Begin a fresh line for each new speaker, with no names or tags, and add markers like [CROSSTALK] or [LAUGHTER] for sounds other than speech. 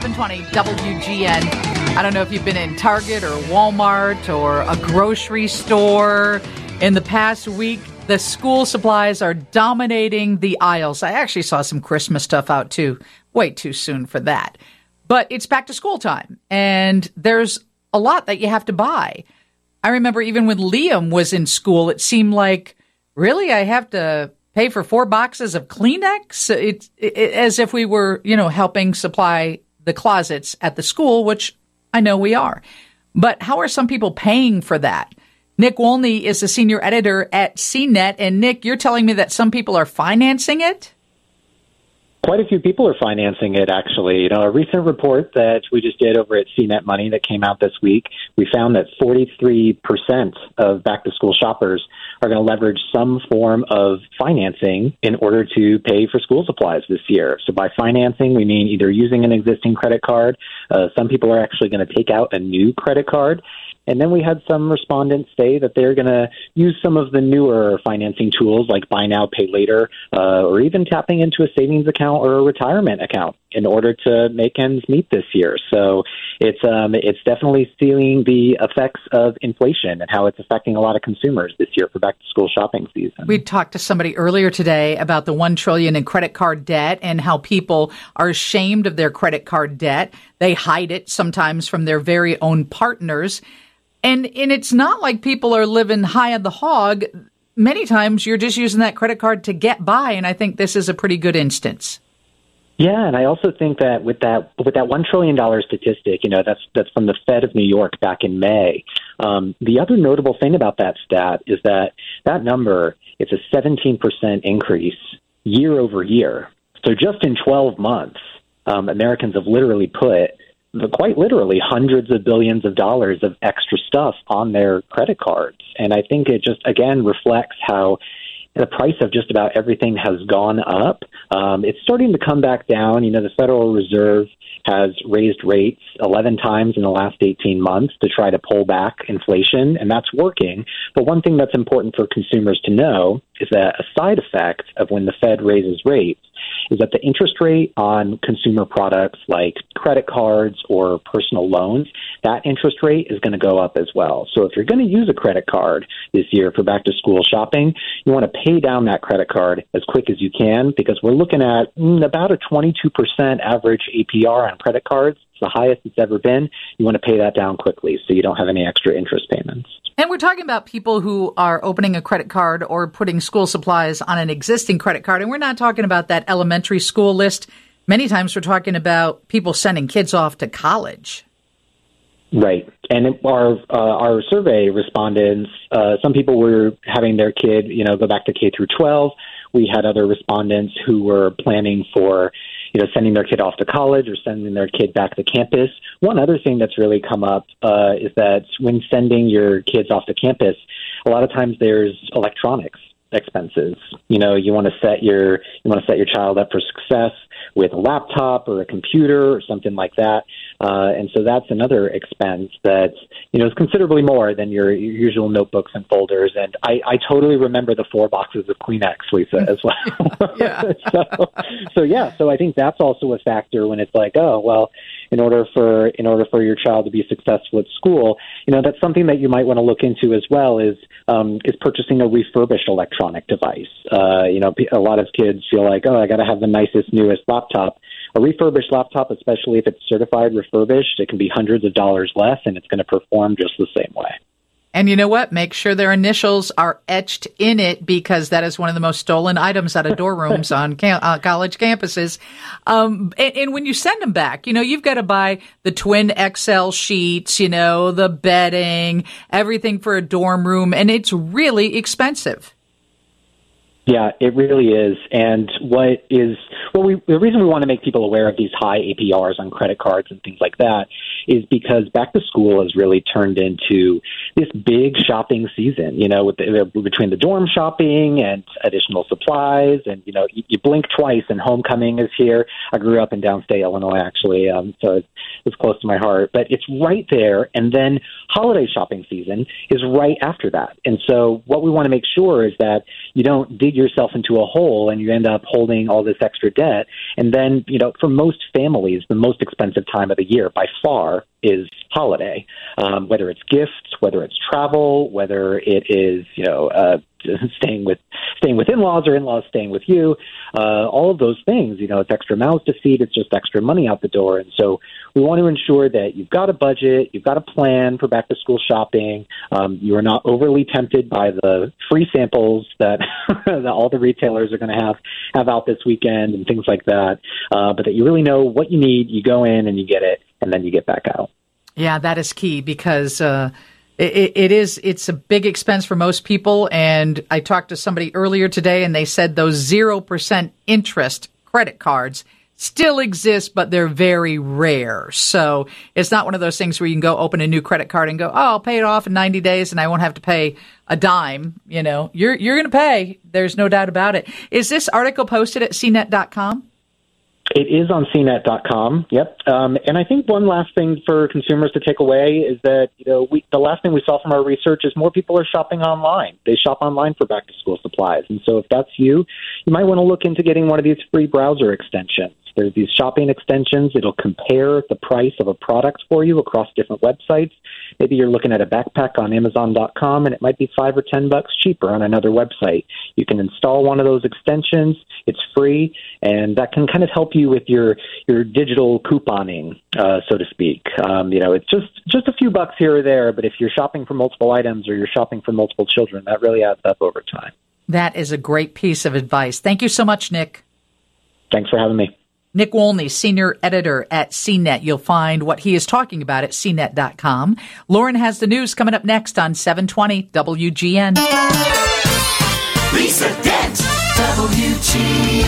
720 WGN. I don't know if you've been in Target or Walmart or a grocery store in the past week. The school supplies are dominating the aisles. I actually saw some Christmas stuff out too. Way too soon for that. But it's back to school time, and there's a lot that you have to buy. I remember even when Liam was in school, it seemed like, really, I have to pay for four boxes of Kleenex? It's it, as if we were, you know, helping supply the closets at the school, which I know we are. But how are some people paying for that? Nick Wolny is the senior editor at CNET. And Nick, you're telling me that some people are financing it?
Quite a few people are financing it, actually. You know, a recent report that we just did over at CNET Money that came out this week, we found that 43% of back to school shoppers are going to leverage some form of financing in order to pay for school supplies this year. So by financing, we mean either using an existing credit card. Uh, some people are actually going to take out a new credit card. And then we had some respondents say that they're going to use some of the newer financing tools like buy now, pay later, uh, or even tapping into a savings account or a retirement account in order to make ends meet this year. So it's um, it's definitely seeing the effects of inflation and how it's affecting a lot of consumers this year for back to school shopping season.
We talked to somebody earlier today about the one trillion in credit card debt and how people are ashamed of their credit card debt. They hide it sometimes from their very own partners. And and it's not like people are living high on the hog. Many times you're just using that credit card to get by, and I think this is a pretty good instance.
Yeah, and I also think that with that with that one trillion dollar statistic, you know, that's that's from the Fed of New York back in May. Um, the other notable thing about that stat is that that number it's a 17 percent increase year over year. So just in 12 months, um, Americans have literally put quite literally hundreds of billions of dollars of extra stuff on their credit cards, and I think it just again reflects how the price of just about everything has gone up. Um, it's starting to come back down. You know, the Federal Reserve has raised rates 11 times in the last 18 months to try to pull back inflation, and that's working. But one thing that's important for consumers to know is that a side effect of when the Fed raises rates is that the interest rate on consumer products like credit cards or personal loans, that interest rate is going to go up as well. So if you're going to use a credit card this year for back to school shopping, you want to pay down that credit card as quick as you can because we're looking at mm, about a 22% average APR on credit cards. It's the highest it's ever been. You want to pay that down quickly so you don't have any extra interest payments.
And we're talking about people who are opening a credit card or putting school supplies on an existing credit card. And we're not talking about that elementary school list. Many times we're talking about people sending kids off to college.
Right, and our uh, our survey respondents, uh, some people were having their kid, you know, go back to K through 12. We had other respondents who were planning for you know, sending their kid off to college or sending their kid back to campus. One other thing that's really come up uh, is that when sending your kids off to campus, a lot of times there's electronics expenses. You know, you want to set your you want to set your child up for success with a laptop or a computer or something like that. Uh, and so that's another expense that you know is considerably more than your, your usual notebooks and folders. And I, I totally remember the four boxes of Kleenex, Lisa, as well. [LAUGHS]
yeah. [LAUGHS]
so, so yeah, so I think that's also a factor when it's like, oh well, in order for in order for your child to be successful at school, you know that's something that you might want to look into as well. Is um, is purchasing a refurbished electronic device. Uh, you know, a lot of kids feel like, oh, I got to have the nicest, newest laptop. A refurbished laptop, especially if it's certified refurbished, it can be hundreds of dollars less, and it's going to perform just the same way.
And you know what? Make sure their initials are etched in it because that is one of the most stolen items out of dorm rooms on cam- uh, college campuses. Um, and, and, when you send them back, you know, you've got to buy the twin XL sheets, you know, the bedding, everything for a dorm room, and it's really expensive.
Yeah, it really is. And what is well, we, the reason we want to make people aware of these high APRs on credit cards and things like that is because back to school has really turned into this big shopping season. You know, with the, between the dorm shopping and additional supplies, and you know, you, you blink twice, and homecoming is here. I grew up in downstate Illinois, actually, um, so it's, it's close to my heart. But it's right there, and then holiday shopping season is right after that. And so, what we want to make sure is that you don't dig yourself into a hole and you end up holding all this extra debt. And then, you know, for most families, the most expensive time of the year by far is holiday, um, whether it's gifts, whether it's travel, whether it is you know uh, [LAUGHS] staying with staying with in-laws or in-laws staying with you, uh, all of those things. You know, it's extra mouths to feed. It's just extra money out the door, and so we want to ensure that you've got a budget, you've got a plan for back to school shopping. Um, you are not overly tempted by the free samples that, [LAUGHS] that all the retailers are going to have have out this weekend and things like that. Uh, but that you really know what you need. You go in and you get it, and then you get back out.
Yeah, that is key because. Uh it, it is it's a big expense for most people and i talked to somebody earlier today and they said those 0% interest credit cards still exist but they're very rare. So it's not one of those things where you can go open a new credit card and go oh i'll pay it off in 90 days and i won't have to pay a dime you know? You're you're going to pay. There's no doubt about it. Is this article posted at cnet.com
it is on cnet.com. Yep. Um, and I think one last thing for consumers to take away is that you know we, the last thing we saw from our research is more people are shopping online. They shop online for back to school supplies, and so if that's you, you might want to look into getting one of these free browser extensions. There's these shopping extensions. It'll compare the price of a product for you across different websites. Maybe you're looking at a backpack on Amazon.com and it might be five or ten bucks cheaper on another website. You can install one of those extensions. It's free, and that can kind of help you with your your digital couponing, uh, so to speak. Um, you know, it's just just a few bucks here or there, but if you're shopping for multiple items or you're shopping for multiple children, that really adds up over time.
That is a great piece of advice. Thank you so much, Nick.
Thanks for having me.
Nick Wolny, senior editor at CNET. You'll find what he is talking about at cnet.com. Lauren has the news coming up next on 720 WGN. Lisa Dent, WGN.